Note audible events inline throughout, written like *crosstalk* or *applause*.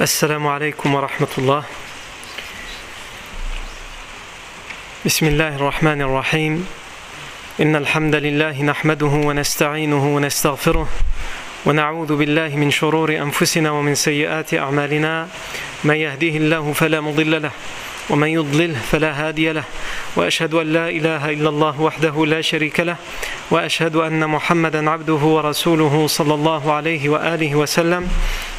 السلام عليكم ورحمة الله. بسم الله الرحمن الرحيم. إن الحمد لله نحمده ونستعينه ونستغفره ونعوذ بالله من شرور أنفسنا ومن سيئات أعمالنا. من يهديه الله فلا مضل له ومن يضلل فلا هادي له. وأشهد أن لا إله إلا الله وحده لا شريك له وأشهد أن محمدا عبده ورسوله صلى الله عليه وآله وسلم.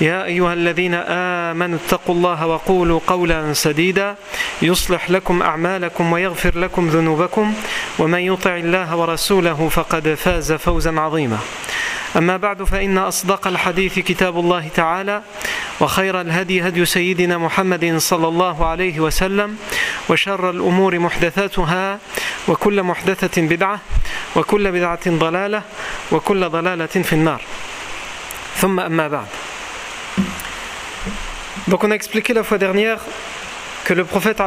يا أيها الذين آمنوا اتقوا الله وقولوا قولا سديدا يصلح لكم أعمالكم ويغفر لكم ذنوبكم ومن يطع الله ورسوله فقد فاز فوزا عظيما. أما بعد فإن أصدق الحديث كتاب الله تعالى وخير الهدي هدي سيدنا محمد صلى الله عليه وسلم وشر الأمور محدثاتها وكل محدثة بدعة وكل بدعة ضلالة وكل ضلالة في النار. ثم أما بعد. Donc on a expliqué la fois dernière que le prophète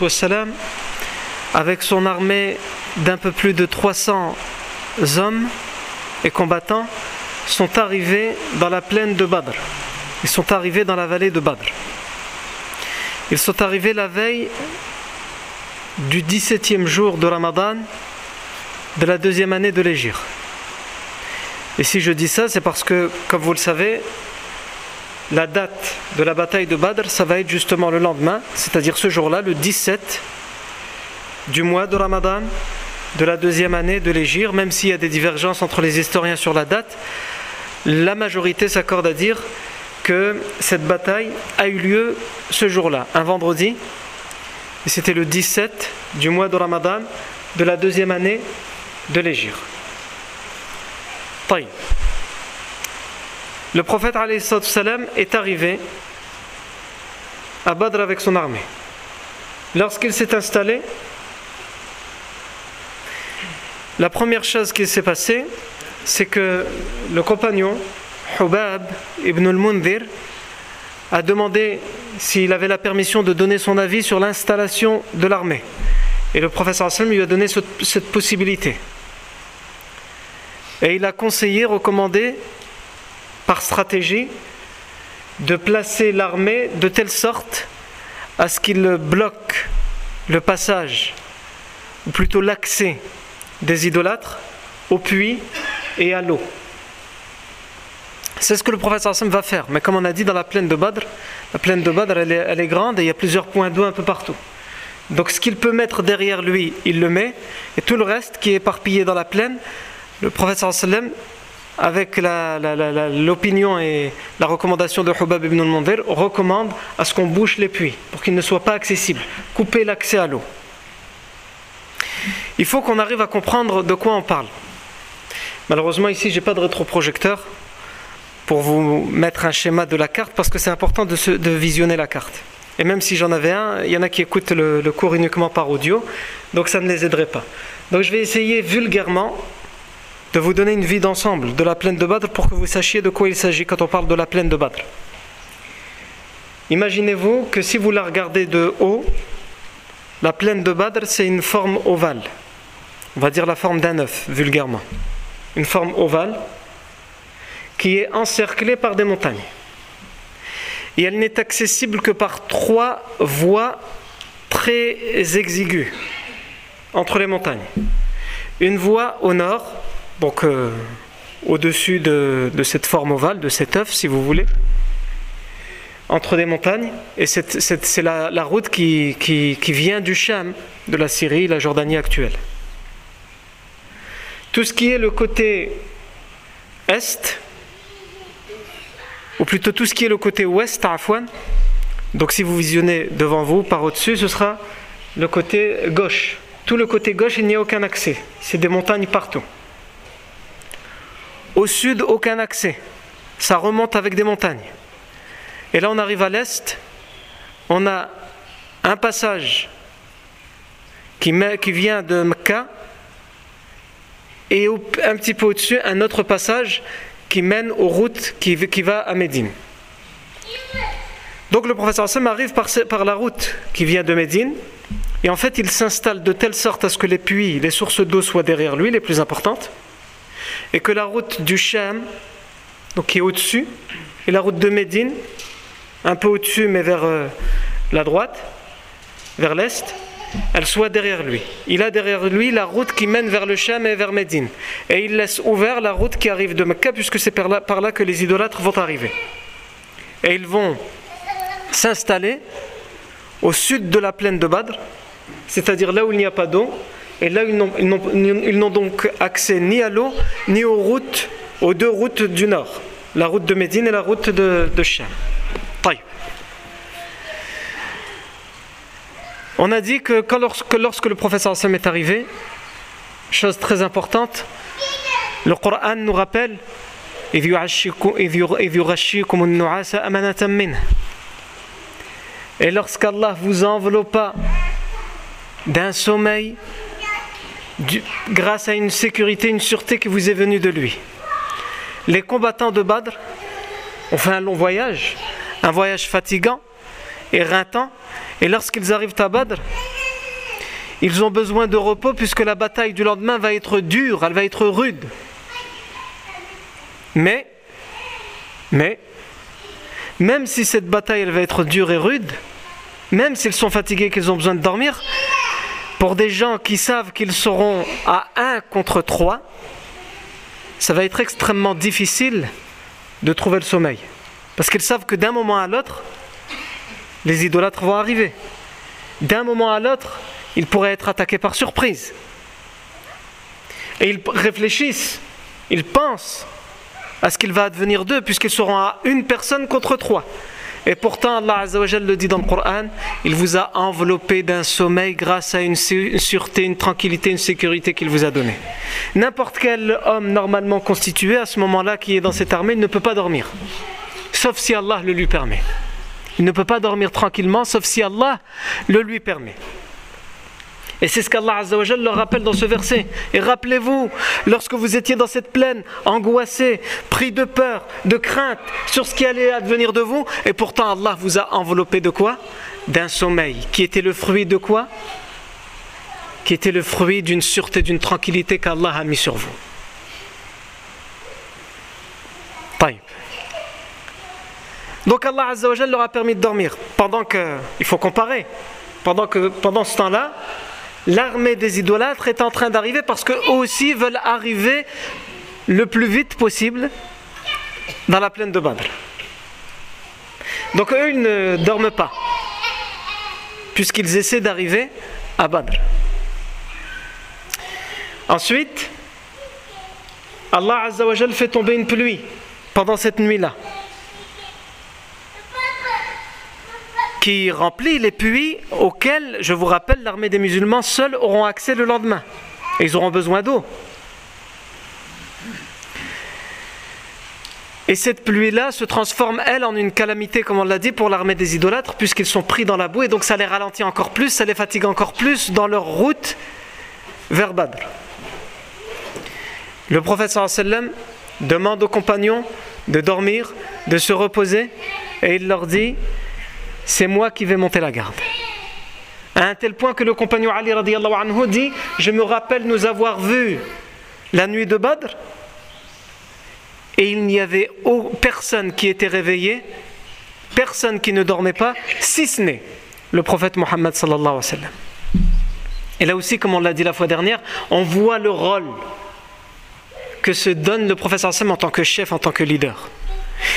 wassalam, avec son armée d'un peu plus de 300 hommes et combattants, sont arrivés dans la plaine de Badr. Ils sont arrivés dans la vallée de Badr. Ils sont arrivés la veille du 17e jour de Ramadan de la deuxième année de l'Égypte. Et si je dis ça, c'est parce que, comme vous le savez, la date de la bataille de Badr, ça va être justement le lendemain, c'est-à-dire ce jour-là, le 17 du mois de Ramadan de la deuxième année de l'Égypte, même s'il y a des divergences entre les historiens sur la date, la majorité s'accorde à dire que cette bataille a eu lieu ce jour-là, un vendredi, et c'était le 17 du mois de Ramadan de la deuxième année de l'Égypte. Le prophète salam est arrivé à Badr avec son armée. Lorsqu'il s'est installé, la première chose qui s'est passée, c'est que le compagnon, Hubab ibn al-Mundhir, a demandé s'il avait la permission de donner son avis sur l'installation de l'armée. Et le professeur sallam lui a donné cette possibilité. Et il a conseillé, recommandé, par stratégie, de placer l'armée de telle sorte à ce qu'il bloque le passage, ou plutôt l'accès des idolâtres au puits et à l'eau. C'est ce que le prophète sallam va faire. Mais comme on a dit dans la plaine de Badr, la plaine de Badr elle est, elle est grande et il y a plusieurs points d'eau un peu partout. Donc ce qu'il peut mettre derrière lui, il le met. Et tout le reste qui est éparpillé dans la plaine, le prophète sallam avec l'opinion et la recommandation de Hubab ibn al-Mundir, recommande à ce qu'on bouche les puits pour qu'ils ne soient pas accessibles, couper l'accès à l'eau. Il faut qu'on arrive à comprendre de quoi on parle. Malheureusement, ici, j'ai pas de rétroprojecteur pour vous mettre un schéma de la carte parce que c'est important de, visionner la carte. Et même si j'en avais un, il y en a qui écoutent le cours uniquement par audio, donc ça ne les aiderait pas. Donc je vais essayer vulgairement de vous donner une vie d'ensemble de la plaine de Badr pour que vous sachiez de quoi il s'agit quand on parle de la plaine de Badr. Imaginez-vous que si vous la regardez de haut, la plaine de Badr c'est une forme ovale. On va dire la forme d'un œuf, vulgairement. Une forme ovale qui est encerclée par des montagnes. Et elle n'est accessible que par trois voies très exiguës entre les montagnes. Une voie au nord, donc euh, au-dessus de, cette forme ovale, de cet œuf, si vous voulez, entre des montagnes. Et c'est la, route qui, vient du Cham, de la Syrie, la Jordanie actuelle. Tout ce qui est le côté est, ou plutôt tout ce qui est le côté ouest, à Afouane, donc si vous visionnez devant vous, par au-dessus, ce sera le côté gauche. Tout le côté gauche, il n'y a aucun accès. C'est des montagnes partout. Au sud, aucun accès. Ça remonte avec des montagnes. Et là, on arrive à l'est. On a un passage qui, vient de Mecca et un petit peu au-dessus un autre passage qui mène aux routes qui, va à Médine. Donc le professeur Hassan arrive par, la route qui vient de Médine et en fait il s'installe de telle sorte à ce que les puits, les sources d'eau soient derrière lui, les plus importantes, et que la route du Sham, donc qui est au-dessus, et la route de Médine, un peu au-dessus mais vers euh, la droite, vers l'est, elle soit derrière lui. Il a derrière lui la route qui mène vers le Sham et vers Médine. Et il laisse ouvert la route qui arrive de Mecca, puisque c'est par là, par là que les idolâtres vont arriver. Et ils vont s'installer au sud de la plaine de Badr, c'est-à-dire là où il n'y a pas d'eau, et là ils n'ont donc accès ni à l'eau, ni aux routes, aux deux routes du nord, la route de Médine et la route de, de Sham. On a dit que, lorsque, le professeur Hassan est arrivé, chose très importante, le Coran nous rappelle et lorsqu'Allah vous enveloppa d'un sommeil grâce à une sécurité, une sûreté qui vous est venue de lui. Les combattants de Badr ont fait un long voyage, un voyage fatigant, éreintant, et lorsqu'ils arrivent à Badr, ils ont besoin de repos puisque la bataille du lendemain va être dure, elle va être rude. Mais, mais, même si cette bataille elle va être dure et rude, même s'ils sont fatigués, qu'ils ont besoin de dormir, pour des gens qui savent qu'ils seront à 1 contre 3, ça va être extrêmement difficile de trouver le sommeil. Parce qu'ils savent que d'un moment à l'autre, les idolâtres vont arriver. D'un moment à l'autre, ils pourraient être attaqués par surprise. Et ils réfléchissent, ils pensent à ce qu'il va advenir d'eux, puisqu'ils seront à une personne contre trois. Et pourtant, Allah Azzawajal le dit dans le Coran, il vous a enveloppé d'un sommeil grâce à une sûreté, une tranquillité, une sécurité qu'il vous a donnée. N'importe quel homme normalement constitué à ce moment-là qui est dans cette armée ne peut pas dormir, sauf si Allah le lui permet. Il ne peut pas dormir tranquillement sauf si Allah le lui permet. Et c'est ce qu'Allah Azzawajal leur rappelle dans ce verset. Et rappelez-vous, lorsque vous étiez dans cette plaine, angoissé, pris de peur, de crainte sur ce qui allait advenir de vous, et pourtant Allah vous a enveloppé de quoi? D'un sommeil, qui était le fruit de quoi? Qui était le fruit d'une sûreté, d'une tranquillité qu'Allah a mis sur vous. Donc Allah Azzawajal leur a permis de dormir. Pendant que, il faut comparer, pendant que pendant ce temps-là, l'armée des idolâtres est en train d'arriver parce qu'eux aussi veulent arriver le plus vite possible dans la plaine de Badr. Donc eux, ils ne dorment pas, puisqu'ils essaient d'arriver à Badr. Ensuite, Allah Azzawajal fait tomber une pluie pendant cette nuit-là. Qui remplit les puits auxquels, je vous rappelle, l'armée des musulmans seuls auront accès le lendemain. Et ils auront besoin d'eau. Et cette pluie-là se transforme, elle, en une calamité, comme on l'a dit, pour l'armée des idolâtres, puisqu'ils sont pris dans la boue, et donc ça les ralentit encore plus, ça les fatigue encore plus dans leur route vers Badr. Le prophète sallam demande aux compagnons de dormir, de se reposer, et il leur dit c'est moi qui vais monter la garde. À un tel point que le compagnon Ali anhu dit Je me rappelle nous avoir vus la nuit de Badr et il n'y avait personne qui était réveillé, personne qui ne dormait pas, si ce n'est le prophète Mohammed sallallahu alayhi wa Et là aussi, comme on l'a dit la fois dernière, on voit le rôle que se donne le prophète en tant que chef, en tant que leader.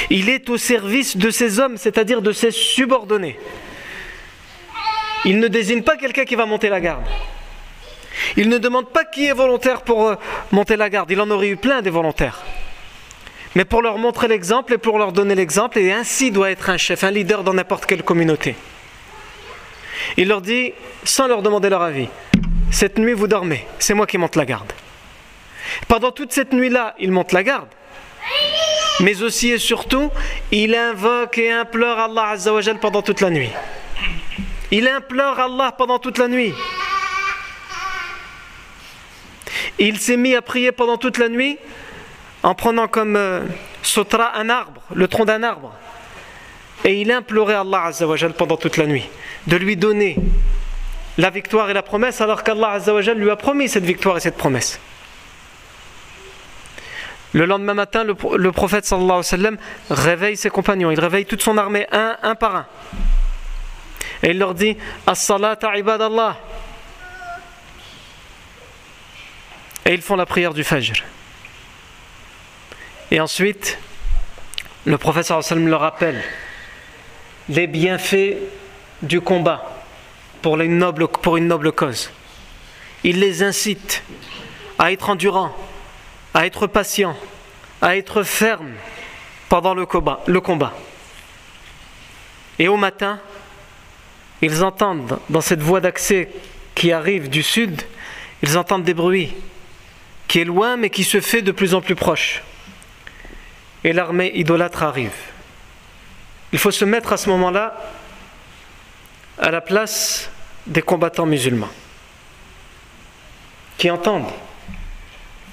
Il est au service de ses hommes, c'est-à-dire de ses subordonnés. Il ne désigne pas quelqu'un qui va monter la garde. Il ne demande pas qui est volontaire pour euh, monter la garde. Il en aurait eu plein des volontaires. Mais pour leur montrer l'exemple et pour leur donner l'exemple, et ainsi doit être un chef, un leader dans n'importe quelle communauté. Il leur dit, sans leur demander leur avis, cette nuit vous dormez, c'est moi qui monte la garde. Pendant toute cette nuit-là, il monte la garde mais aussi et surtout, il invoque et implore Allah Azzawajal pendant toute la nuit. Il implore Allah pendant toute la nuit. il s'est mis à prier pendant toute la nuit en prenant comme euh, sotra un arbre, le tronc d'un arbre. Et il implorait Allah Azzawajal pendant toute la nuit de lui donner la victoire et la promesse alors qu'Allah lui a promis cette victoire et cette promesse. Le lendemain matin, le, prophète sallallahu alayhi wa sallam réveille ses compagnons, il réveille toute son armée un, par un. Et il leur dit As-salata ibadallah. Et ils font la prière du Fajr. Et ensuite, le prophète sallallahu alayhi wa sallam leur rappelle les bienfaits du combat pour une noble cause. Il les incite à être endurants, à être patients, à être fermes pendant le combat. Le combat. Et au matin, ils entendent dans cette voie d'accès qui arrive du sud, ils entendent des bruits qui est loin mais qui se fait de plus en plus proche. Et l'armée idolâtre arrive. Il faut se mettre à ce moment-là à la place des combattants musulmans qui entendent.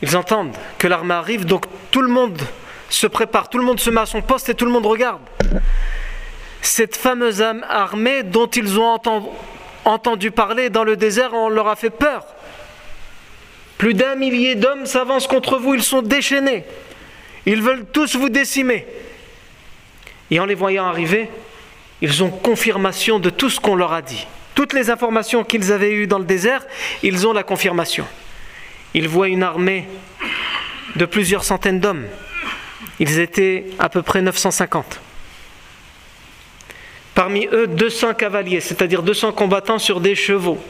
Ils entendent que l'armée arrive, donc tout le monde se prépare, tout le monde se met à son poste et tout le monde regarde. Cette fameuse armée dont ils ont entendu parler dans le désert, on leur a fait peur. Plus d'un millier d'hommes s'avancent contre vous, ils sont déchaînés. Ils veulent tous vous décimer. Et en les voyant arriver, ils ont confirmation de tout ce qu'on leur a dit. Toutes les informations qu'ils avaient eues dans le désert, ils ont la confirmation. Ils voient une armée de plusieurs centaines d'hommes. Ils étaient à peu près 950. Parmi eux, 200 cavaliers, c'est-à-dire 200 combattants sur des chevaux.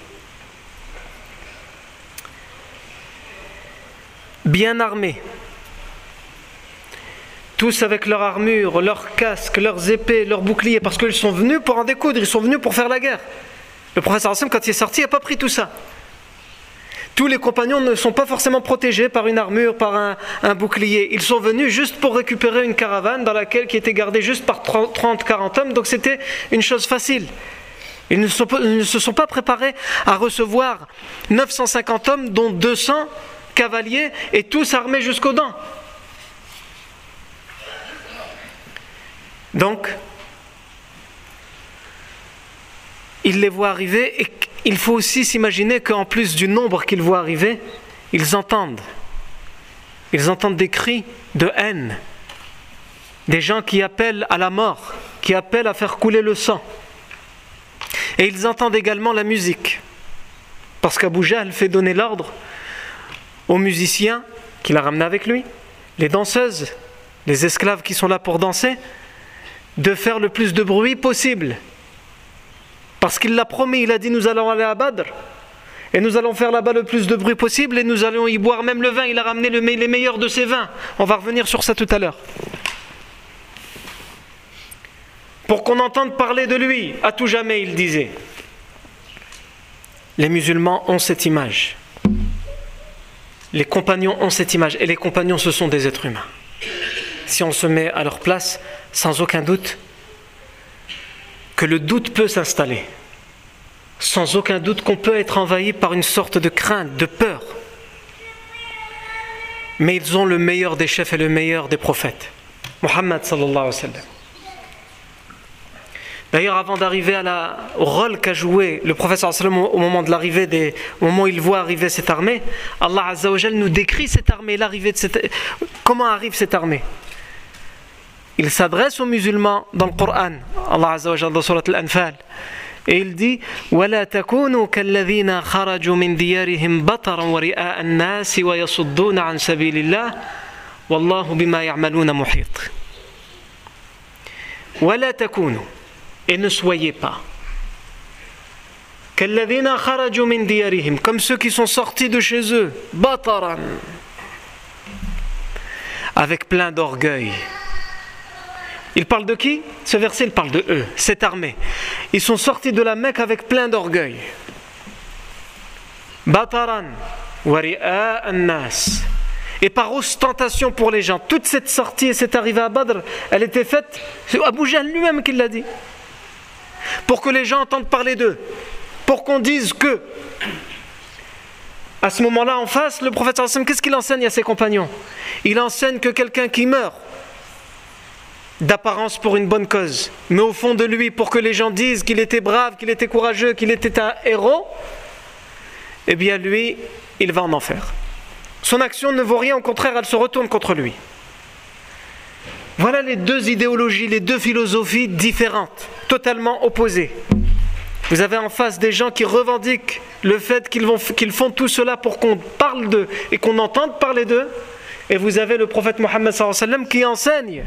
Bien armés, tous avec leur armure, leurs casques, leurs épées, leurs boucliers, parce qu'ils sont venus pour en découdre, ils sont venus pour faire la guerre. Le professeur Hassan, quand il est sorti, n'a pas pris tout ça. Tous les compagnons ne sont pas forcément protégés par une armure, par un, bouclier. Ils sont venus juste pour récupérer une caravane dans laquelle qui était gardée juste par 30-40 hommes, donc c'était une chose facile. Ils ne, ils ne, se sont pas préparés à recevoir 950 hommes, dont 200 cavaliers, et tous armés jusqu'aux dents. Donc, ils les voient arriver et il faut aussi s'imaginer qu'en plus du nombre qu'ils voient arriver, ils entendent. Ils entendent des cris de haine, des gens qui appellent à la mort, qui appellent à faire couler le sang. Et ils entendent également la musique, parce qu'Abu Jahl fait donner l'ordre aux musiciens qu'il a ramenés avec lui, les danseuses, les esclaves qui sont là pour danser, de faire le plus de bruit possible. Parce qu'il l'a promis, il a dit nous allons aller à Badr. Et nous allons faire là-bas le plus de bruit possible et nous allons y boire même le vin. Il a ramené les meilleurs de ses vins. On va revenir sur ça tout à l'heure. Pour qu'on entende parler de lui, à tout jamais, il disait. Les musulmans ont cette image. Les compagnons ont cette image. Et les compagnons, ce sont des êtres humains. Si on se met à leur place, sans aucun doute que le doute peut s'installer. Sans aucun doute qu'on peut être envahi par une sorte de crainte, de peur. Mais ils ont le meilleur des chefs et le meilleur des prophètes. Muhammad sallallahu alayhi wa sallam. D'ailleurs, avant d'arriver au rôle qu'a joué le prophète au moment de l'arrivée au moment où il voit arriver cette armée, Allah Azza nous décrit cette armée, l'arrivée de cette, comment arrive cette armée? Il s'adresse aux musulmans dans le Coran, Allah Azza wa dans Surat Al-Anfal. Et il dit ولا تكونوا كالذين خرجوا من ديارهم بطرا ورئاء الناس ويصدون عن سبيل الله والله بما يعملون محيط ولا تكونوا et ne soyez pas كالذين خرجوا من ديارهم comme ceux qui sont sortis de chez eux بطرا avec plein d'orgueil il parle de qui? Ce verset, il parle de eux, cette armée. Ils sont sortis de la Mecque avec plein d'orgueil. Bataran, nas. Et par ostentation pour les gens, toute cette sortie et cette arrivée à Badr, elle était faite, c'est Abu Jahl lui-même qui l'a dit. Pour que les gens entendent parler d'eux. Pour qu'on dise que À ce moment-là, en face, le prophète qu'est-ce qu'il enseigne à ses compagnons? Il enseigne que quelqu'un qui meurt, d'apparence pour une bonne cause, mais au fond de lui, pour que les gens disent qu'il était brave, qu'il était courageux, qu'il était un héros, eh bien lui, il va en enfer. Son action ne vaut rien, au contraire, elle se retourne contre lui. Voilà les deux idéologies, les deux philosophies différentes, totalement opposées. Vous avez en face des gens qui revendiquent le fait qu'ils font tout cela pour qu'on parle d'eux et qu'on entende parler d'eux. Et vous avez le prophète Mohammed qui enseigne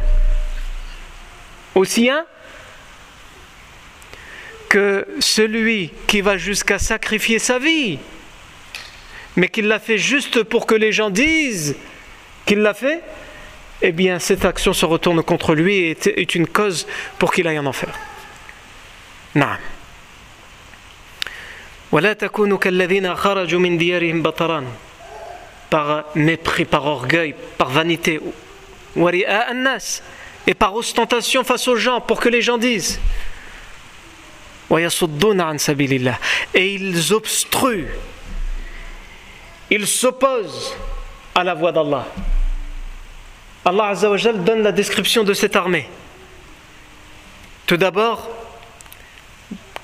aussi un que celui qui va jusqu'à sacrifier sa vie, mais qu'il l'a fait juste pour que les gens disent qu'il l'a fait, eh bien cette action se retourne contre lui et est une cause pour qu'il aille en enfer. Non. par mépris, par orgueil, par vanité et par ostentation face aux gens pour que les gens disent et ils obstruent. Ils s'opposent à la voix d'Allah. Allah donne la description de cette armée. Tout d'abord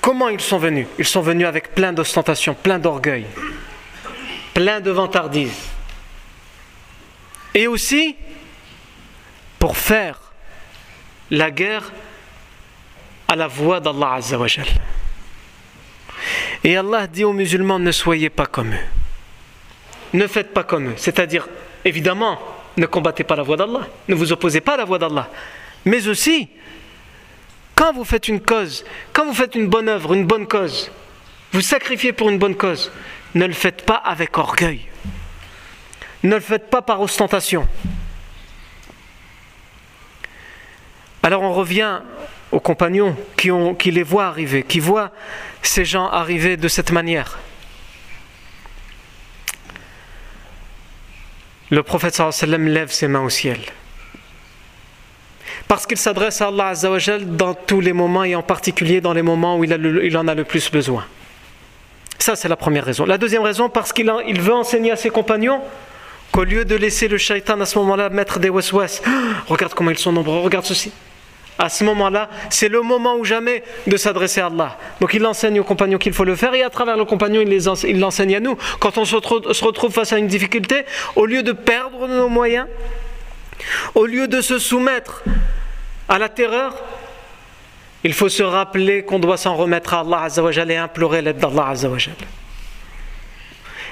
comment ils sont venus? Ils sont venus avec plein d'ostentation plein d'orgueil plein de vantardise. Et aussi pour faire la guerre à la voix d'Allah Azzawajal. Et Allah dit aux musulmans ne soyez pas comme eux. Ne faites pas comme eux. C'est-à-dire, évidemment, ne combattez pas la voix d'Allah. Ne vous opposez pas à la voix d'Allah. Mais aussi, quand vous faites une cause, quand vous faites une bonne œuvre, une bonne cause, vous sacrifiez pour une bonne cause, ne le faites pas avec orgueil. Ne le faites pas par ostentation. Alors on revient aux compagnons qui, les voient arriver, qui voient ces gens arriver de cette manière. Le prophète sallam lève ses mains au ciel. Parce qu'il s'adresse à Allah dans tous les moments et en particulier dans les moments où il, en a le plus besoin. Ça, c'est la première raison. La deuxième raison, parce qu'il il veut enseigner à ses compagnons qu'au lieu de laisser le shaitan à ce moment-là mettre des waswas, *gasps* regarde comment ils sont nombreux, regarde ceci à ce moment-là, c'est le moment ou jamais de s'adresser à Allah. Donc il enseigne aux compagnons qu'il faut le faire et à travers le compagnon, il l'enseigne à nous. Quand on se retrouve face à une difficulté, au lieu de perdre nos moyens, au lieu de se soumettre à la terreur, il faut se rappeler qu'on doit s'en remettre à Allah Azzawajal et implorer l'aide d'Allah Azzawajal.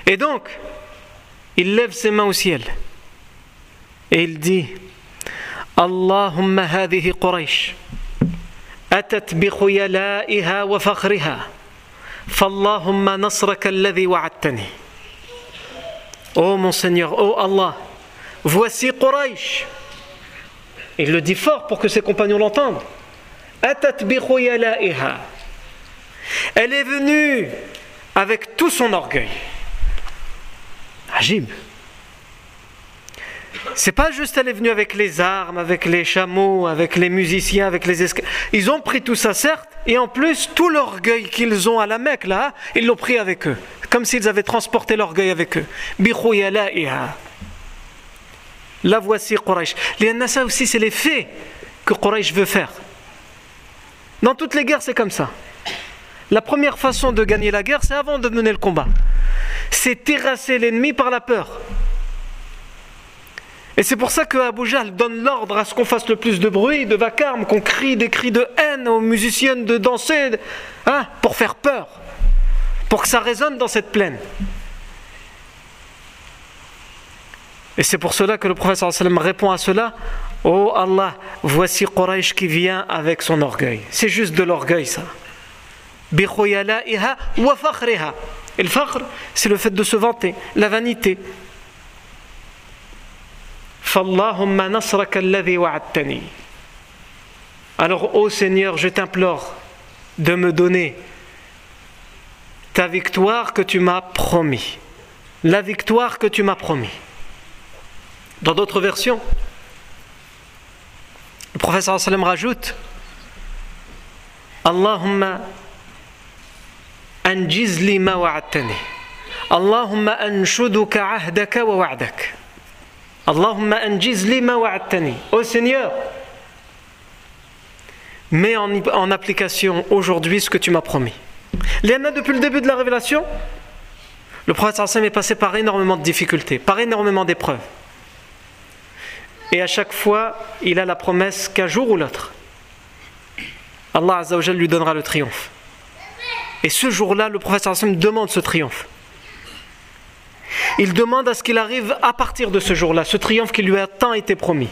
Et donc, il lève ses mains au ciel et il dit اللهم هذه قريش أتت بخيلائها وفخرها فاللهم نصرك الذي وعدتني Oh mon Seigneur, oh Allah, voici Quraysh. Il le dit fort pour que ses compagnons l'entendent. Elle est venue avec tout son orgueil. Ajib. C'est pas juste elle est venue avec les armes, avec les chameaux, avec les musiciens, avec les esclaves. Ils ont pris tout ça, certes, et en plus, tout l'orgueil qu'ils ont à la Mecque, là, ils l'ont pris avec eux. Comme s'ils avaient transporté l'orgueil avec eux. La voici Quraysh. ça aussi, c'est les faits que Quraysh veut faire. Dans toutes les guerres, c'est comme ça. La première façon de gagner la guerre, c'est avant de mener le combat. C'est terrasser l'ennemi par la peur. Et c'est pour ça que Abu donne l'ordre à ce qu'on fasse le plus de bruit, de vacarme, qu'on crie des cris de haine aux musiciennes de danser, hein, pour faire peur, pour que ça résonne dans cette plaine. Et c'est pour cela que le sallam répond à cela Oh Allah, voici Quraysh qui vient avec son orgueil. C'est juste de l'orgueil, ça. Et le fakhr, c'est le fait de se vanter, la vanité, alors, ô Seigneur, je t'implore de me donner ta victoire que tu m'as promis. La victoire que tu m'as promis. Dans d'autres versions, le professeur sallam rajoute Allahumma anjizli ma wa'attani. Allahumma anshuduka ahdaka wa wa'dak. Allahumma anjiz lima wa'adtani. Ô Seigneur, mets en, application aujourd'hui ce que tu m'as promis. Léana, depuis le début de la révélation, le prophète est passé par énormément de difficultés, par énormément d'épreuves. Et à chaque fois, il a la promesse qu'un jour ou l'autre, Allah Azzawajal lui donnera le triomphe. Et ce jour-là, le prophète demande ce triomphe. Il demande à ce qu'il arrive à partir de ce jour-là, ce triomphe qui lui a tant été promis.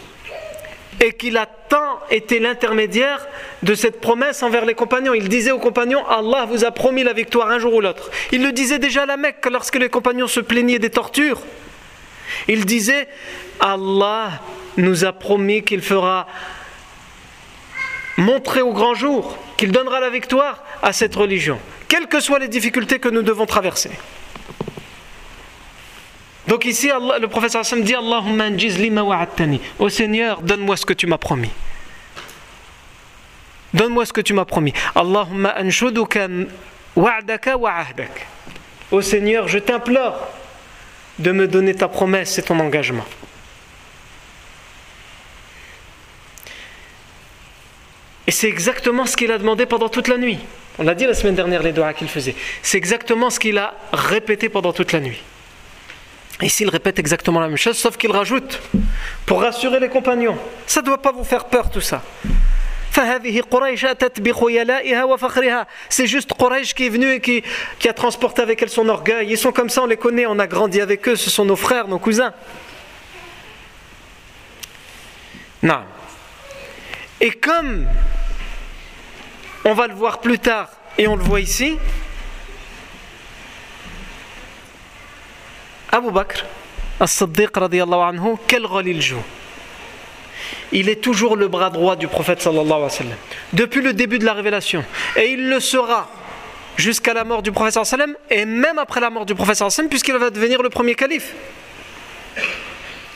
Et qu'il a tant été l'intermédiaire de cette promesse envers les compagnons. Il disait aux compagnons, Allah vous a promis la victoire un jour ou l'autre. Il le disait déjà à la Mecque lorsque les compagnons se plaignaient des tortures. Il disait, Allah nous a promis qu'il fera montrer au grand jour, qu'il donnera la victoire à cette religion, quelles que soient les difficultés que nous devons traverser. Donc ici, le professeur Hassan dit Allahumma lima wa'attani. Ô Seigneur, donne-moi ce que tu m'as promis. Donne-moi ce que tu m'as promis. Allahumma anshuduka wa'daka wa'ahdak. Ô Seigneur, je t'implore de me donner ta promesse et ton engagement. Et c'est exactement ce qu'il a demandé pendant toute la nuit. On l'a dit la semaine dernière, les doigts qu'il faisait. C'est exactement ce qu'il a répété pendant toute la nuit. Ici, il répète exactement la même chose, sauf qu'il rajoute, pour rassurer les compagnons, ça ne doit pas vous faire peur tout ça. C'est juste Quraysh qui est venu et qui, qui, a transporté avec elle son orgueil. Ils sont comme ça, on les connaît, on a grandi avec eux, ce sont nos frères, nos cousins. Non. Et comme on va le voir plus tard et on le voit ici, Abu Bakr, As-Siddiq anhu, quel rôle il joue Il est toujours le bras droit du prophète sallallahu alayhi wa sallam, depuis le début de la révélation. Et il le sera jusqu'à la mort du prophète sallallahu alayhi wa sallam, et même après la mort du prophète sallallahu alayhi wa sallam, puisqu'il va devenir le premier calife.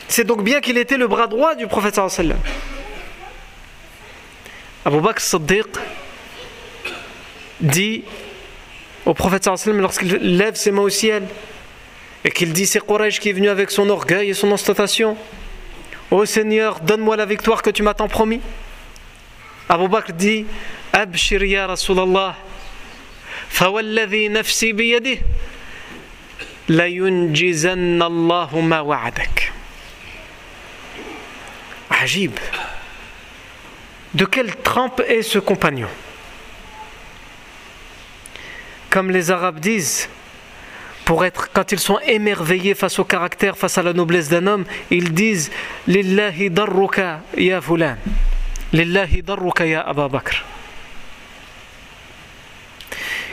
C'est donc bien qu'il était le bras droit du prophète sallallahu alayhi wa sallam. Abu Bakr Siddiq dit au prophète sallallahu alayhi wa sallam lorsqu'il lève ses mains au ciel, et qu'il dit c'est Quraysh qui est venu avec son orgueil et son ostentation. Ô Seigneur, donne-moi la victoire que tu m'as tant promis. Abu Bakr dit Abshir ya Rasulallah, fawalladhi nafsi biyadih, la Allahu ma. Ajib. De quelle trempe est ce compagnon? Comme les Arabes disent, pour être, quand ils sont émerveillés face au caractère, face à la noblesse d'un homme, ils disent Lillahi darruka ya fulan. Lillahi darruka ya Abu Bakr.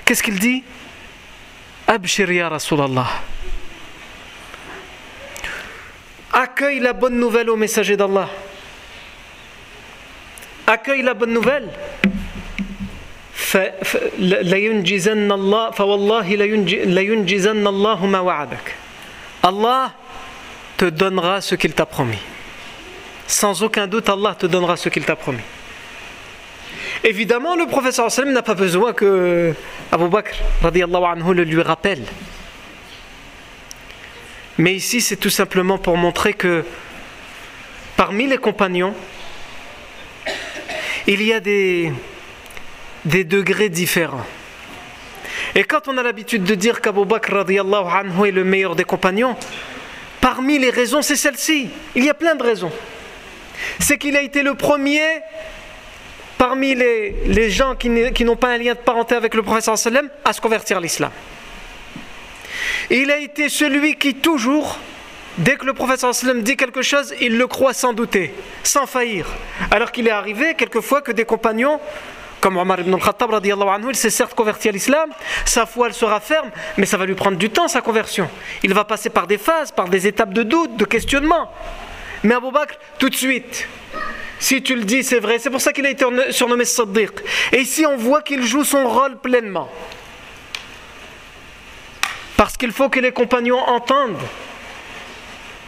Qu'est-ce qu'il dit? Abshir ya Rasulallah. Accueille la bonne nouvelle au messager d'Allah. Accueille la bonne nouvelle. Allah te donnera ce qu'il t'a promis. Sans aucun doute, Allah te donnera ce qu'il t'a promis. Évidemment, le professeur n'a pas besoin que Abu Bakr anhu, le lui rappelle. Mais ici, c'est tout simplement pour montrer que parmi les compagnons, il y a des, des degrés différents. Et quand on a l'habitude de dire qu'Abu Bakr anhu est le meilleur des compagnons, parmi les raisons, c'est celle-ci. Il y a plein de raisons. C'est qu'il a été le premier parmi les, les gens qui, n'ont pas un lien de parenté avec le prophète sallam à se convertir à l'islam. Il a été celui qui toujours, dès que le prophète sallam dit quelque chose, il le croit sans douter, sans faillir. Alors qu'il est arrivé quelquefois que des compagnons comme Omar ibn al-Khattab, il s'est certes converti à l'islam, sa foi elle sera ferme, mais ça va lui prendre du temps sa conversion. Il va passer par des phases, par des étapes de doute, de questionnement. Mais Abu Bakr, tout de suite, si tu le dis, c'est vrai. C'est pour ça qu'il a été surnommé Siddiq. Et ici, on voit qu'il joue son rôle pleinement. Parce qu'il faut que les compagnons entendent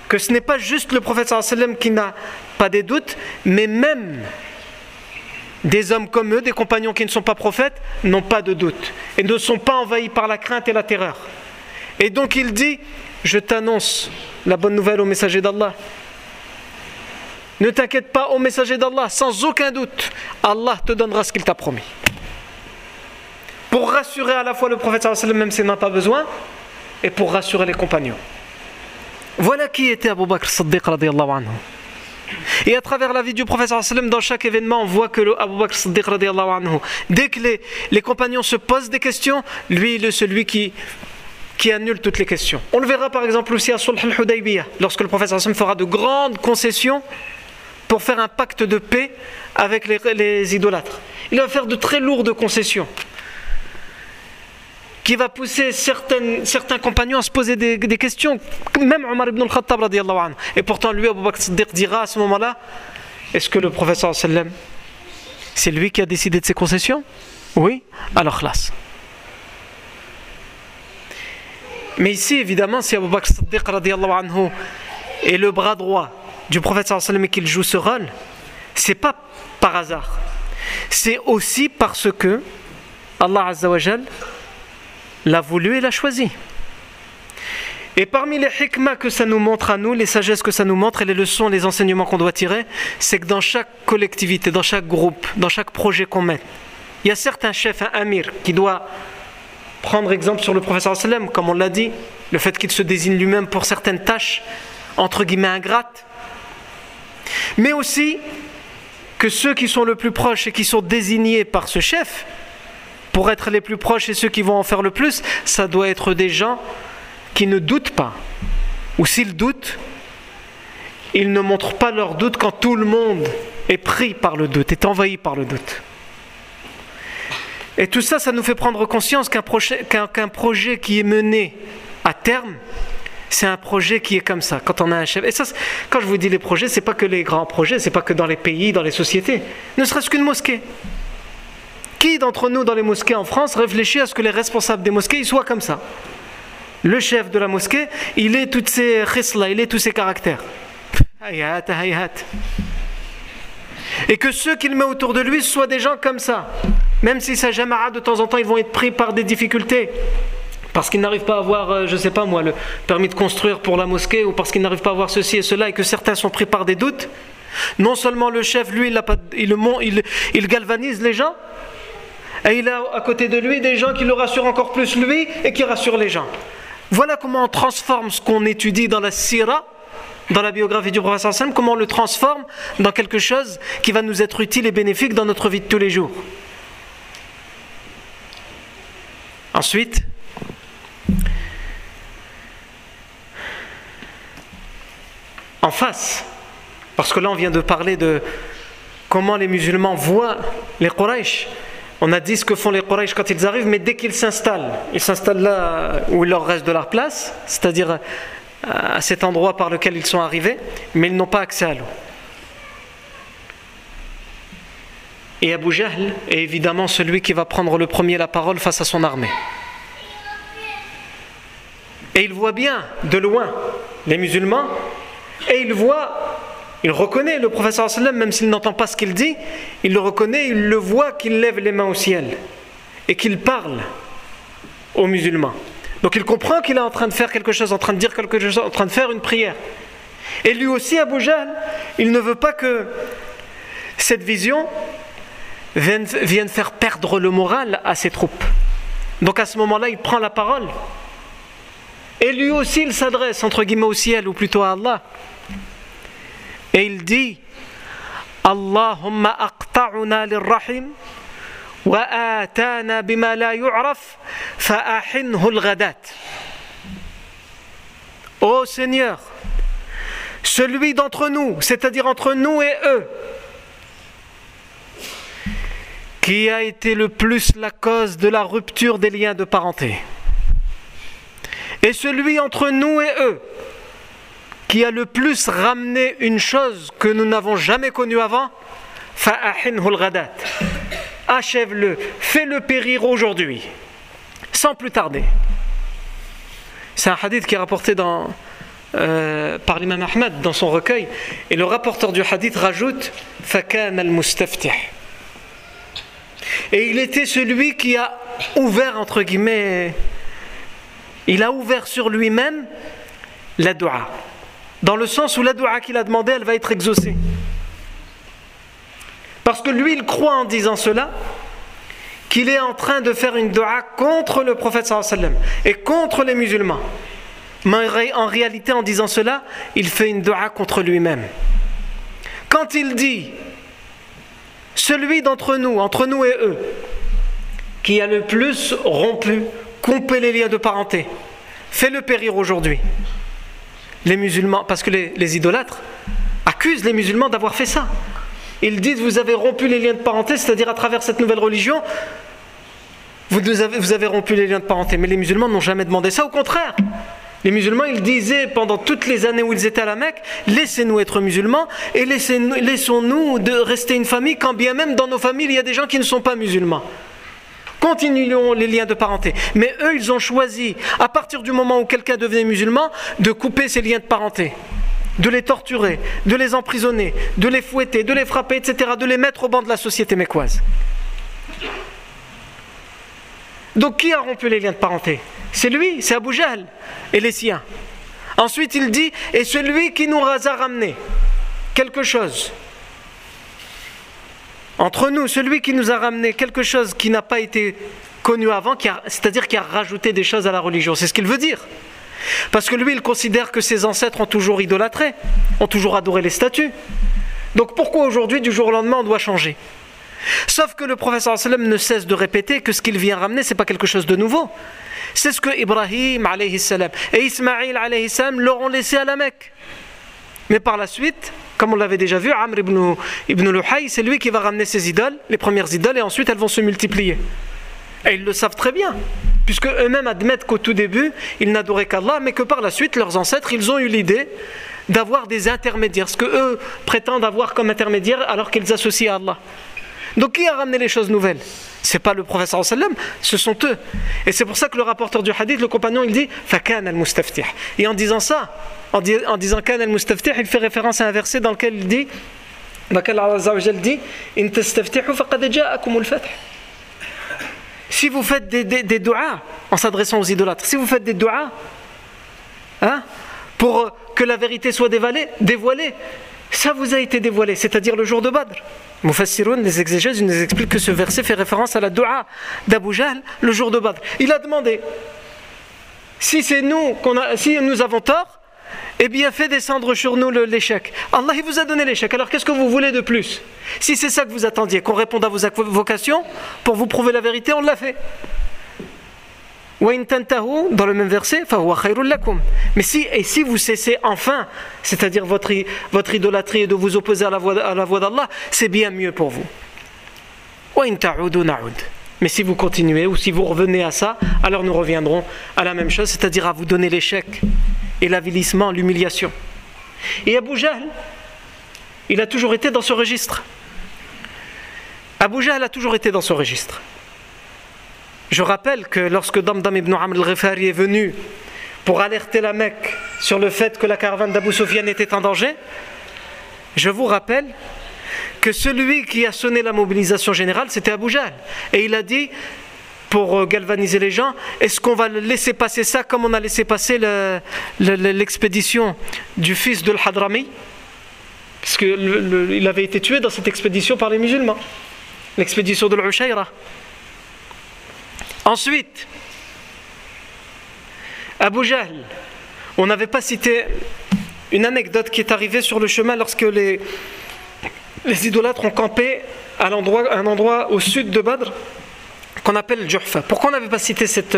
que ce n'est pas juste le prophète qui n'a pas des doutes, mais même des hommes comme eux, des compagnons qui ne sont pas prophètes, n'ont pas de doute et ne sont pas envahis par la crainte et la terreur. Et donc il dit, je t'annonce la bonne nouvelle au messager d'Allah. Ne t'inquiète pas au messager d'Allah, sans aucun doute, Allah te donnera ce qu'il t'a promis. Pour rassurer à la fois le prophète même s'il n'en a pas besoin, et pour rassurer les compagnons. Voilà qui était Abu Bakr Siddiq anhu. Et à travers la vie du prophète dans chaque événement, on voit que le Bakr Siddiq dès que les, les, compagnons se posent des questions, lui il est celui qui, annule toutes les questions. On le verra par exemple aussi à Sulh al-Hudaybiyah, lorsque le prophète fera de grandes concessions pour faire un pacte de paix avec les idolâtres. Il va faire de très lourdes concessions qui va pousser certains compagnons à se poser des, questions, même Omar ibn al-Khattab anhu. Et pourtant lui, Abu Bakr Siddiq dira à ce moment-là, est-ce que le professeur sallam, c'est lui qui a décidé de ces concessions? Oui Alors classe. Mais ici, évidemment, si Abu Bakr Siddiq anhu est le bras droit du prophète sallam et qu'il joue ce rôle, c'est pas par hasard. C'est aussi parce que Allah Azza wa l'a voulu et l'a choisi. Et parmi les hikmah que ça nous montre à nous, les sagesses que ça nous montre et les leçons, les enseignements qu'on doit tirer, c'est que dans chaque collectivité, dans chaque groupe, dans chaque projet qu'on met, il y a certains chefs, un amir, qui doit prendre exemple sur le professeur sallam, comme on l'a dit, le fait qu'il se désigne lui-même pour certaines tâches, entre guillemets ingrates, mais aussi que ceux qui sont le plus proches et qui sont désignés par ce chef, pour être les plus proches et ceux qui vont en faire le plus, ça doit être des gens qui ne doutent pas. Ou s'ils doutent, ils ne montrent pas leur doute quand tout le monde est pris par le doute, est envahi par le doute. Et tout ça, ça nous fait prendre conscience qu'un projet, projet qui est mené à terme, c'est un projet qui est comme ça. Quand on a un chef, et ça, quand je vous dis les projets, c'est pas que les grands projets, c'est pas que dans les pays, dans les sociétés, ne serait-ce qu'une mosquée. Qui d'entre nous dans les mosquées en France réfléchit à ce que les responsables des mosquées soient comme ça? Le chef de la mosquée, il est toutes ces khisla, il est tous ces caractères. Et que ceux qu'il met autour de lui soient des gens comme ça. Même si ça jama'a, de temps en temps, ils vont être pris par des difficultés. Parce qu'ils n'arrivent pas à avoir, euh, je ne sais pas moi, le permis de construire pour la mosquée, ou parce qu'ils n'arrivent pas à avoir ceci et cela, et que certains sont pris par des doutes. Non seulement le chef, lui, il, pas, il, il, il galvanise les gens, et il a à côté de lui des gens qui le rassurent encore plus lui et qui rassurent les gens. Voilà comment on transforme ce qu'on étudie dans la sira, dans la biographie du prophète comment on le transforme dans quelque chose qui va nous être utile et bénéfique dans notre vie de tous les jours. Ensuite, en face, parce que là on vient de parler de comment les musulmans voient les Quraysh, on a dit ce que font les Quraysh quand ils arrivent, mais dès qu'ils s'installent, ils s'installent là où il leur reste de leur place, c'est-à-dire euh, à cet endroit par lequel ils sont arrivés, mais ils n'ont pas accès à l'eau. Et Abu Jahl est évidemment celui qui va prendre le premier la parole face à son armée. Et il voit bien de loin les musulmans, et il voit il reconnaît le professeur même s'il n'entend pas ce qu'il dit, il le reconnaît, il le voit qu'il lève les mains au ciel et qu'il parle aux musulmans. Donc il comprend qu'il est en train de faire quelque chose, en train de dire quelque chose, en train de faire une prière. Et lui aussi, Abu Jahl, il ne veut pas que cette vision vienne, vienne faire perdre le moral à ses troupes. Donc à ce moment-là, il prend la parole. Et lui aussi, il s'adresse, entre guillemets, au ciel, ou plutôt à Allah. Et il dit Allahumma aqta'una lirrahim wa atana bima la yu'raf fa'ahinhu al-ghadat. Ô Seigneur, celui d'entre nous, c'est-à-dire entre nous et eux, qui a été le plus la cause de la rupture des liens de parenté. Et celui entre nous et eux, qui a le plus ramené une chose que nous n'avons jamais connue avant, achève-le, fais-le périr aujourd'hui, sans plus tarder. C'est un hadith qui est rapporté euh, par l'imam Ahmad dans son recueil, et le rapporteur du hadith rajoute Fakan al-Mustaftih. Et il était celui qui a ouvert, entre guillemets, il a ouvert sur lui-même la dua. Dans le sens où la dua qu'il a demandé, elle va être exaucée. Parce que lui, il croit en disant cela qu'il est en train de faire une dua contre le prophète sallam et contre les musulmans. Mais en réalité, en disant cela, il fait une dua contre lui-même. Quand il dit celui d'entre nous, entre nous et eux, qui a le plus rompu, coupé les liens de parenté, fait-le périr aujourd'hui. Les musulmans, parce que les, idolâtres accusent les musulmans d'avoir fait ça. Ils disent vous avez rompu les liens de parenté, c'est-à-dire à travers cette nouvelle religion, vous avez, rompu les liens de parenté. Mais les musulmans n'ont jamais demandé ça, au contraire. Les musulmans, ils disaient pendant toutes les années où ils étaient à la Mecque, laissez-nous être musulmans et laissons-nous rester une famille, quand bien même dans nos familles, il y a des gens qui ne sont pas musulmans. Continuons les liens de parenté. Mais eux, ils ont choisi, à partir du moment où quelqu'un devenait musulman, de couper ces liens de parenté de les torturer, de les emprisonner, de les fouetter, de les frapper, etc., de les mettre au banc de la société mécoise. Donc qui a rompu les liens de parenté? C'est lui, c'est Abu et les siens. Ensuite il dit, et celui qui nous a ramené quelque chose. Entre nous, celui qui nous a ramené quelque chose qui n'a pas été connu avant, c'est-à-dire qui a rajouté des choses à la religion. C'est ce qu'il veut dire. Parce que lui, il considère que ses ancêtres ont toujours idolâtré, ont toujours adoré les statues. Donc pourquoi aujourd'hui, du jour au lendemain, on doit changer? Sauf que le professeur ne cesse de répéter que ce qu'il vient ramener, ce n'est pas quelque chose de nouveau. C'est ce que Ibrahim salam, et Ismaïl salam leur laissé à la Mecque. Mais par la suite, comme on l'avait déjà vu, Amr ibn, ibn Luhay, c'est lui qui va ramener ses idoles, les premières idoles, et ensuite elles vont se multiplier. Et ils le savent très bien, puisque eux-mêmes admettent qu'au tout début, ils n'adoraient qu'Allah, mais que par la suite, leurs ancêtres, ils ont eu l'idée d'avoir des intermédiaires, ce que eux prétendent avoir comme intermédiaire alors qu'ils associent à Allah. Donc qui a ramené les choses nouvelles? C'est pas le professeur sallam, ce sont eux. Et c'est pour ça que le rapporteur du hadith, le compagnon, il dit Fakan al-mustaftih. Et en disant ça, en, disant Kan al-mustaftih, il fait référence à un verset dans lequel il dit dans lequel Allah dit In. Si vous faites des, des, en s'adressant aux idolâtres, si vous faites des doigts hein, pour que la vérité soit dévoilée, ça vous a été dévoilé, c'est-à-dire le jour de Badr. Mufassiroun, les exégèses, ils nous expliquent que ce verset fait référence à la dua d'Abu Jahl le jour de Badr. Il a demandé si c'est nous qu'on a, si nous avons tort, eh bien fait descendre sur nous l'échec. Allah il vous a donné l'échec. Alors qu'est-ce que vous voulez de plus? Si c'est ça que vous attendiez, qu'on réponde à vos vocations pour vous prouver la vérité, on l'a fait dans le même verset, mais si, et si vous cessez enfin, c'est-à-dire votre, votre idolâtrie et de vous opposer à la voix, à la voix d'Allah, c'est bien mieux pour vous. Mais si vous continuez ou si vous revenez à ça, alors nous reviendrons à la même chose, c'est-à-dire à vous donner l'échec et l'avilissement, l'humiliation. Et Abu Jahl, il a toujours été dans ce registre. Abu Jahl a toujours été dans ce registre. Je rappelle que lorsque Damdam ibn Amr al-Ghifari est venu pour alerter la Mecque sur le fait que la caravane d'Abu Sufyan était en danger, je vous rappelle que celui qui a sonné la mobilisation générale, c'était Abu Jahl. Et il a dit, pour euh, galvaniser les gens, est-ce qu'on va laisser passer ça comme on a laissé passer l'expédition du fils de l'Hadrami? Parce qu'il avait été tué dans cette expédition par les musulmans. L'expédition de l'Ushayra. Ensuite, Abu Jahl, on n'avait pas cité une anecdote qui est arrivée sur le chemin lorsque les, idolâtres ont campé à un endroit au sud de Badr qu'on appelle Jurfa. Pourquoi on n'avait pas cité cette,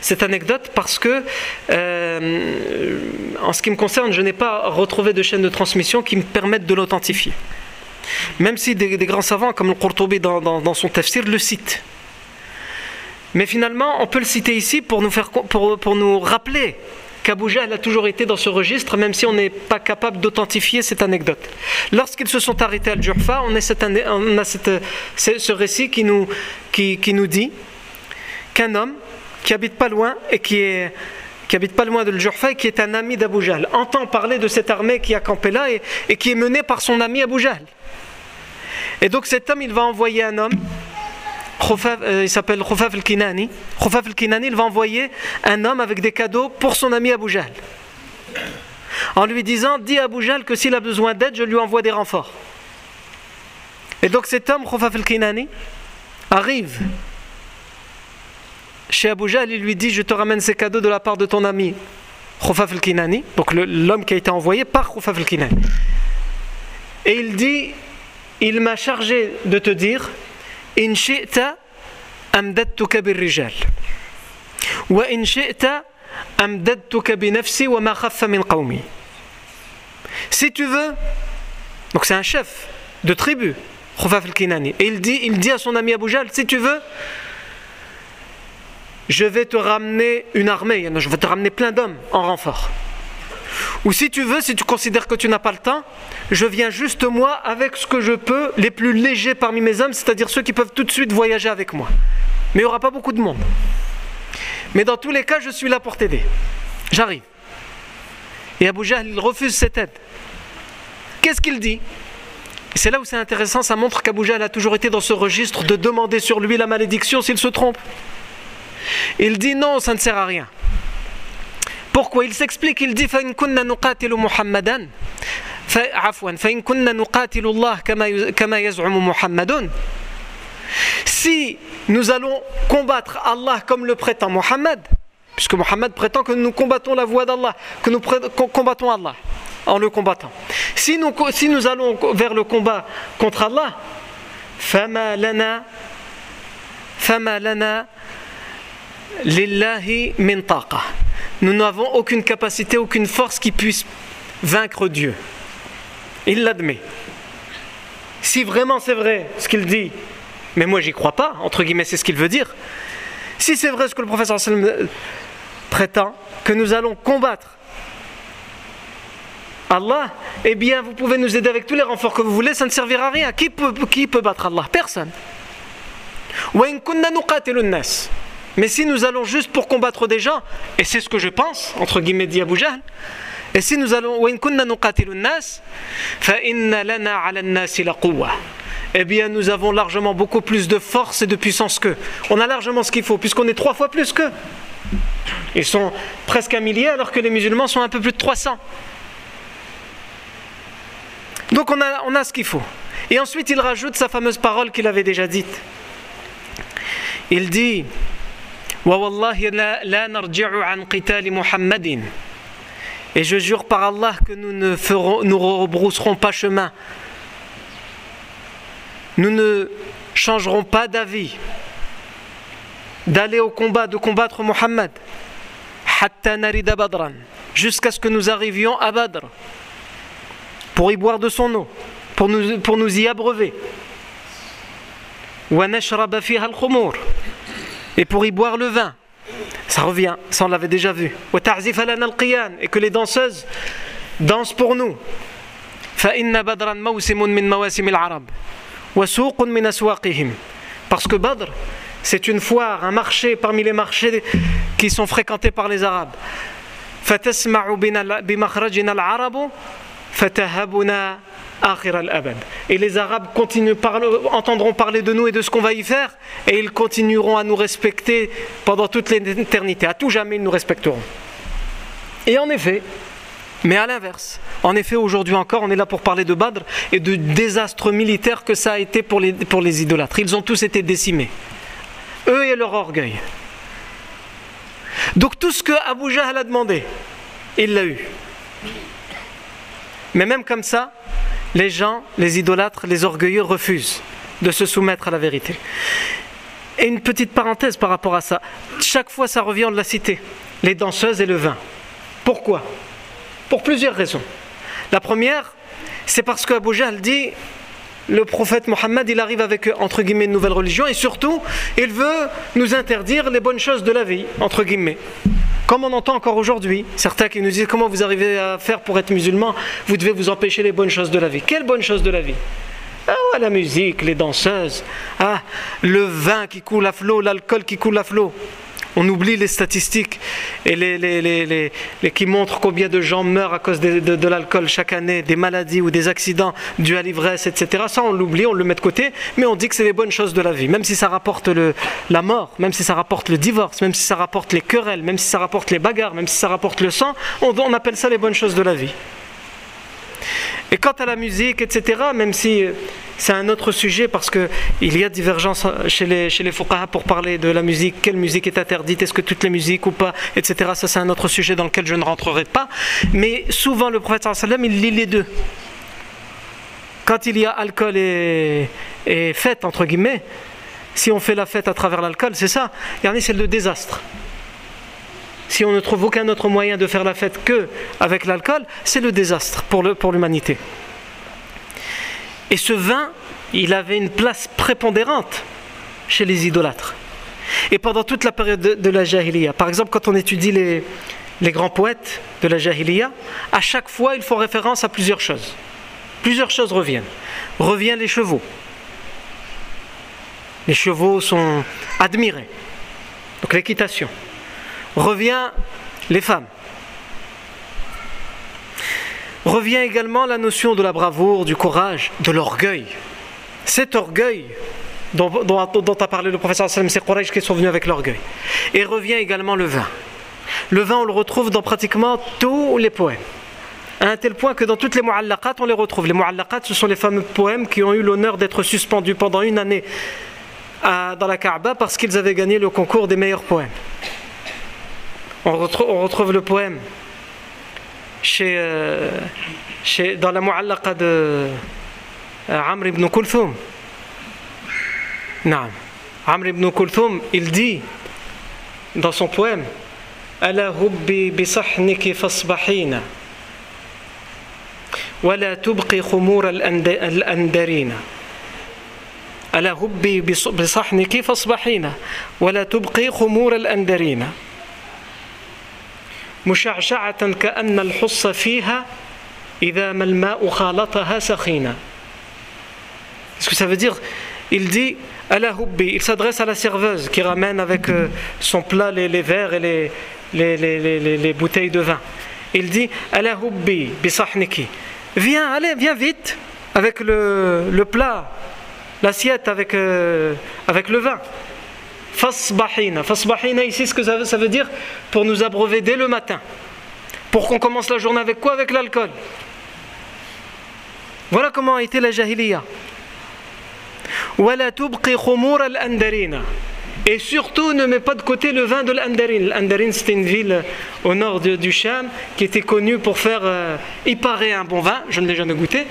cette anecdote? Parce que, euh, en ce qui me concerne, je n'ai pas retrouvé de chaîne de transmission qui me permette de l'authentifier. Même si des, grands savants comme le Qurtubi dans, dans son tafsir le citent. Mais finalement, on peut le citer ici pour nous, rappeler qu'Abu Jahl a toujours été dans ce registre, même si on n'est pas capable d'authentifier cette anecdote. Lorsqu'ils se sont arrêtés à Al-Jurfa, on, a ce récit qui nous, dit qu'un homme qui habite pas loin et qui habite pas loin de Al-Jurfa et qui est un ami d'Abu Jahl, entend parler de cette armée qui a campé là et, et qui est menée par son ami Abu Jahl. Et donc cet homme, il va envoyer un homme il s'appelle Khufaf al-Kinani. Al-Kinani, il va envoyer un homme avec des cadeaux pour son ami Abu Jahl. En lui disant Dis à Abu que s'il a besoin d'aide, je lui envoie des renforts. Et donc cet homme, Khufaf al-Kinani, arrive chez Abu Jahl, il lui dit Je te ramène ces cadeaux de la part de ton ami Khufaf al-Kinani, donc l'homme qui a été envoyé par Khufaf al-Kinani. Et il dit Il m'a chargé de te dire Si tu veux, donc c'est un chef de tribu, Khufaf al-Kinani, et il dit, il dit à son ami Abu Jahl Si tu veux, je vais te ramener une armée, je vais te ramener plein d'hommes en renfort. Ou si tu veux, si tu considères que tu n'as pas le temps, je viens juste moi avec ce que je peux, les plus légers parmi mes hommes, c'est-à-dire ceux qui peuvent tout de suite voyager avec moi. Mais il n'y aura pas beaucoup de monde. Mais dans tous les cas, je suis là pour t'aider. J'arrive. Et Abu Jahl, refuse cette aide. Qu'est-ce qu'il dit? C'est là où c'est intéressant, ça montre qu'Abu Jahl a toujours été dans ce registre de demander sur lui la malédiction s'il se trompe. Il dit non, ça ne sert à rien. Pourquoi Il s'explique, il dit فإن كنا نقاتل محمدا عفوا فإن كنا نقاتل الله كما كما يزعم محمد Si nous allons combattre Allah comme le prétend Mohammed, puisque Mohammed prétend que nous combattons la voie d'Allah, que nous combattons Allah en le combattant. Si nous, si nous allons vers le combat contre Allah, فما لنا فما لنا Lillahi min Nous n'avons aucune capacité, aucune force qui puisse vaincre Dieu. Il l'admet. Si vraiment c'est vrai ce qu'il dit, mais moi j'y crois pas, entre guillemets, c'est ce qu'il veut dire. Si c'est vrai ce que le professeur prétend, que nous allons combattre Allah, eh bien vous pouvez nous aider avec tous les renforts que vous voulez, ça ne servira à rien. Qui peut, qui peut battre Allah? Personne. Mais si nous allons juste pour combattre des gens, et c'est ce que je pense, entre guillemets dit Abu Jahl, et si nous allons, eh bien nous avons largement beaucoup plus de force et de puissance qu'eux. On a largement ce qu'il faut, puisqu'on est trois fois plus qu'eux. Ils sont presque un millier, alors que les musulmans sont un peu plus de 300. Donc on a, on a ce qu'il faut. Et ensuite il rajoute sa fameuse parole qu'il avait déjà dite. Il dit et je jure par Allah que nous ne ferons, nous rebrousserons pas chemin. Nous ne changerons pas d'avis d'aller au combat, de combattre Muhammad. Jusqu'à ce que nous arrivions à Badr. Pour y boire de son eau, pour nous, pour nous y abreuver et pour y boire le vin. Ça revient, ça on l'avait déjà vu. Et que les danseuses dansent pour nous. Parce que Badr, c'est une foire, un marché parmi les marchés qui sont fréquentés par les Arabes. Et les Arabes entendront parler de nous et de ce qu'on va y faire, et ils continueront à nous respecter pendant toute l'éternité. À tout jamais, ils nous respecteront. Et en effet, mais à l'inverse, en effet, aujourd'hui encore, on est là pour parler de Badr et de désastre militaire que ça a été pour les, pour les idolâtres. Ils ont tous été décimés. Eux et leur orgueil. Donc tout ce que Abu Jahl a demandé, il l'a eu. Mais même comme ça, les gens, les idolâtres, les orgueilleux refusent de se soumettre à la vérité. Et une petite parenthèse par rapport à ça. Chaque fois, ça revient, de la cité. Les danseuses et le vin. Pourquoi? Pour plusieurs raisons. La première, c'est parce que Abu dit le prophète Mohammed, il arrive avec, entre guillemets, une nouvelle religion et surtout, il veut nous interdire les bonnes choses de la vie, entre guillemets. Comme on entend encore aujourd'hui, certains qui nous disent comment vous arrivez à faire pour être musulman, vous devez vous empêcher les bonnes choses de la vie. Quelles bonnes choses de la vie? Ah, la musique, les danseuses, ah, le vin qui coule à flot, l'alcool qui coule à flot. On oublie les statistiques et les, qui montrent combien de gens meurent à cause de, l'alcool chaque année, des maladies ou des accidents dus à l'ivresse, etc. Ça, on l'oublie, on le met de côté, mais on dit que c'est les bonnes choses de la vie. Même si ça rapporte la mort, même si ça rapporte le divorce, même si ça rapporte les querelles, même si ça rapporte les bagarres, même si ça rapporte le sang, on appelle ça les bonnes choses de la vie. Et quant à la musique, etc., même si c'est un autre sujet parce qu'il y a divergence chez les, chez les pour parler de la musique, quelle musique est interdite, est-ce que toutes les musiques ou pas, etc. Ça, c'est un autre sujet dans lequel je ne rentrerai pas. Mais souvent, le prophète sallam, il lit les deux. Quand il y a alcool et, et fête, entre guillemets, si on fait la fête à travers l'alcool, c'est ça. C'est le désastre si on ne trouve aucun autre moyen de faire la fête que avec l'alcool, c'est le désastre pour l'humanité. Et ce vin, il avait une place prépondérante chez les idolâtres. Et pendant toute la période de, la Jahiliya, par exemple, quand on étudie les, les grands poètes de la Jahiliya, à chaque fois, ils font référence à plusieurs choses. Plusieurs choses reviennent. Reviennent les chevaux. Les chevaux sont admirés. Donc l'équitation revient les femmes. Revient également la notion de la bravoure, du courage, de l'orgueil. Cet orgueil dont, a parlé le professeur c'est Quraysh qui sont venus avec l'orgueil. Et revient également le vin. Le vin, on le retrouve dans pratiquement tous les poèmes. À un tel point que dans toutes les mu'allaqat, on les retrouve. Les mu'allaqat, ce sont les fameux poèmes qui ont eu l'honneur d'être suspendus pendant une année dans la Kaaba parce qu'ils avaient gagné le concours des meilleurs poèmes. On retrouve, on retrouve le poème chez, euh, chez, dans la Mu'allaqa de euh, Amr ibn Kulthum. Non. Amr ibn Kulthum, il dit dans son poème ألا هبي بصحنك فاصبحين ولا تبقي خمور الأندرين ألا هبي بصحنك فاصبحين ولا تبقي خمور الأندرين مشعشعة كأن الحص فيها إذا ما الماء خالطها سخينا Qu'est-ce que ça veut dire Il dit Ala hubbi, il s'adresse à la serveuse qui ramène avec son plat les, les verres et les, les, les, les, bouteilles de vin. Il dit Ala hubbi bisahniki. Viens, allez, viens vite avec le, le plat, l'assiette avec, euh, avec le vin. Fasbahina. Fasbahina, ici, ce que ça veut, ça veut dire pour nous abreuver dès le matin. Pour qu'on commence la journée avec quoi? Avec l'alcool. Voilà comment a été la jahiliya. Et surtout, ne mets pas de côté le vin de l'Andarin. L'Andarin, c'était une ville au nord du Cham qui était connue pour faire, euh, il paraît, un bon vin. Je ne l'ai jamais goûté.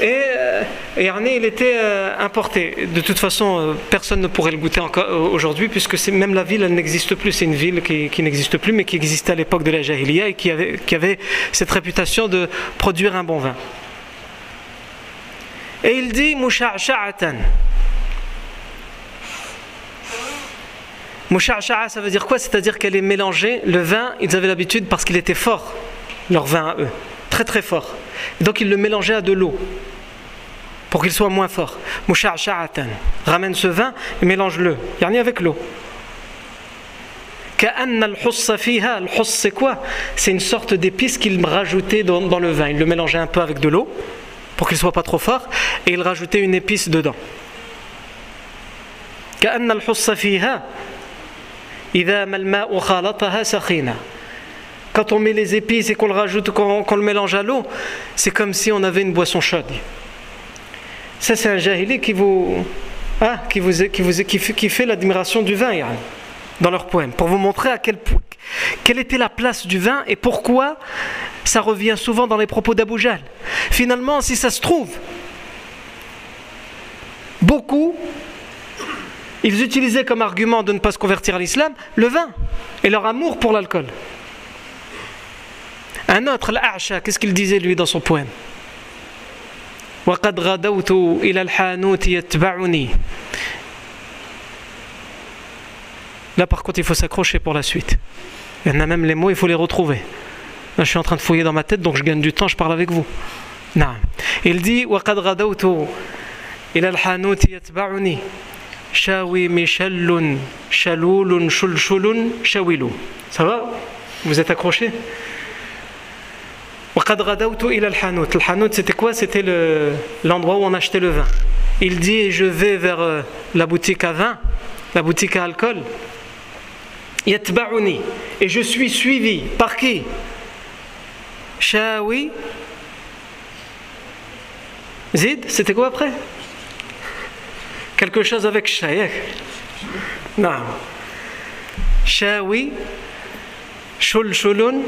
Et, euh, et il était euh, importé. De toute façon, euh, personne ne pourrait le goûter encore aujourd'hui, puisque même la ville, n'existe plus. C'est une ville qui, n'existe plus, mais qui existait à l'époque de la Jahiliya et qui avait, cette réputation de produire un bon vin. Et il dit Musha'sha'atan. Musha'sha'a, ça veut dire quoi? C'est-à-dire qu'elle est mélangée. Le vin, ils avaient l'habitude, parce qu'il était fort, leur vin à eux, très très fort. Donc ils le mélangeaient à de l'eau pour qu'il soit moins fort. Musha'sha'atan. Ramène ce vin et mélange-le. Yani avec l'eau. Le c'est quoi? C'est une sorte d'épice qu'il rajoutait dans, le vin. Il le mélangeait un peu avec de l'eau pour qu'il soit pas trop fort et il rajoutait une épice dedans. Quand on met les épices et qu'on le rajoute, qu'on qu le mélange à l'eau, c'est comme si on avait une boisson chaude. Ça, c'est un jahili qui vous, hein, qui vous, qui vous qui fait, l'admiration du vin yani, dans leur poème, pour vous montrer à quel point, quelle était la place du vin et pourquoi ça revient souvent dans les propos d'Abu. Finalement, si ça se trouve, beaucoup, ils utilisaient comme argument de ne pas se convertir à l'islam le vin et leur amour pour l'alcool. Un autre, l'A'sha, qu'est-ce qu'il disait lui dans son poème وقد غدوت إلى الحانوت يتبعني Là par contre il faut s'accrocher pour la suite. Il y en a même les mots, il faut les retrouver. Là je suis en train de fouiller dans ma tête donc je gagne du temps, je parle avec vous. Non. Il dit وقد غدوت إلى الحانوت يتبعني Shawi Michalun, Shalulun, Shulshulun, Shawilu. Ça va Vous êtes accrochés le hanout, c'était quoi? C'était l'endroit où on achetait le vin. Il dit Je vais vers euh, la boutique à vin, la boutique à alcool. Yatba'uni. Et je suis suivi. Par qui? Shawi. Zid, c'était quoi après? Quelque chose avec Shaykh. Non. Shawi. Shulshulun.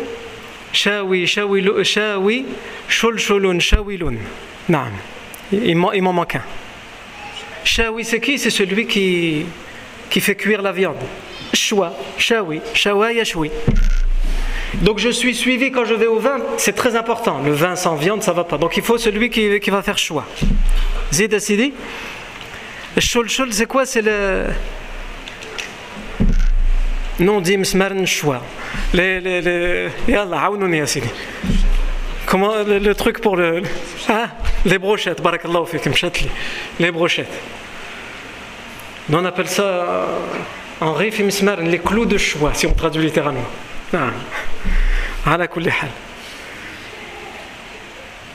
Shawi, shawilu, shawi, shulshulun, shawilun. Non. Il m'en manque un. Shawi, c'est qui? C'est celui qui, qui fait cuire la viande. Shwa, shawi, shawa, yashwi. Donc je suis suivi quand je vais au vin, c'est très important. Le vin sans viande, ça va pas. Donc il faut celui qui, qui va faire choix. Zid Asidi shul, c'est quoi? C'est le. Non, dim smarn choix. Les. les. Comment le, truc pour le. Les brochettes, barakallahu les brochettes. on appelle ça en rif les clous de choix, si on traduit littéralement. Ah.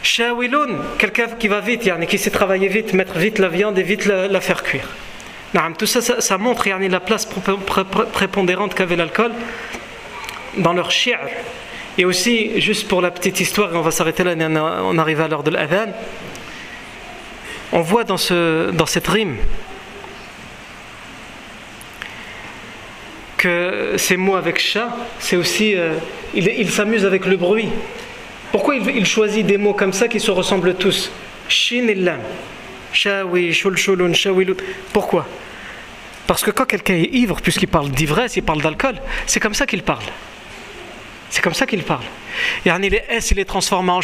Shawilun, quelqu'un qui va vite, qui sait travailler vite, mettre vite la viande et vite la, faire cuire. Tout ça, ça, montre la place prépondérante qu'avait l'alcool dans leur shi'r. Et aussi, juste pour la petite histoire, on va s'arrêter là, on arrive à l'heure de l'adhan, on voit dans, ce, dans cette rime que ces mots avec chat, c'est aussi. Euh, il, s'amuse avec le bruit. Pourquoi il, choisit des mots comme ça qui se ressemblent tous? Shin et lam. Shawi, shulshulun, shawilut. Pourquoi Parce que quand quelqu'un est ivre, puisqu'il parle d'ivresse, il parle d'alcool, c'est comme ça qu'il parle. C'est comme ça qu'il parle. Et les S, il les transforme en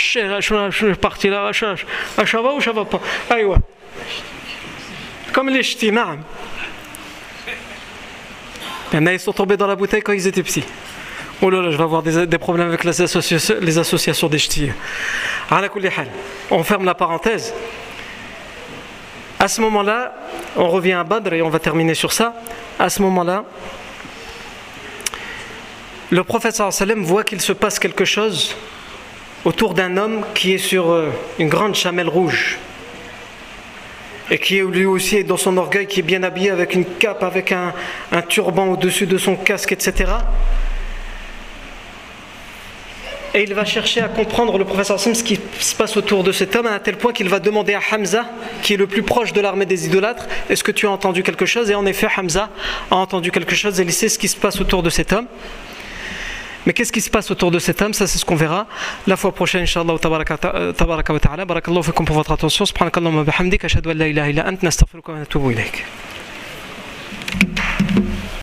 parti là, ça va ou ça va pas Comme les ch'tis, il y en a, ils sont tombés dans la bouteille quand ils étaient petits. Oh là là, je vais avoir des, problèmes avec les associations, les associations des ch'tis. On ferme la parenthèse. À ce moment-là, on revient à Badr et on va terminer sur ça. À ce moment-là, le prophète sallam voit qu'il se passe quelque chose autour d'un homme qui est sur euh, une grande chamelle rouge et qui est lui aussi dans son orgueil, qui est bien habillé avec une cape, avec un, turban au-dessus de son casque, etc. Et il va chercher à comprendre le professeur Sim ce qui se passe autour de cet homme, à tel point qu'il va demander à Hamza, qui est le plus proche de l'armée des idolâtres, est-ce que tu as entendu quelque chose? Et en effet, Hamza a entendu quelque chose et il sait ce qui se passe autour de cet homme. Mais qu'est-ce qui se passe autour de cet homme? Ça, c'est ce qu'on verra la fois prochaine, Inch'Allah. Tabaraka wa ta'ala. Barakallahu fikum pour votre attention. Subhanakallahu wa bihamdik. Ashhadu an la ilaha illa ant. Nastaghfiruka wa natubu.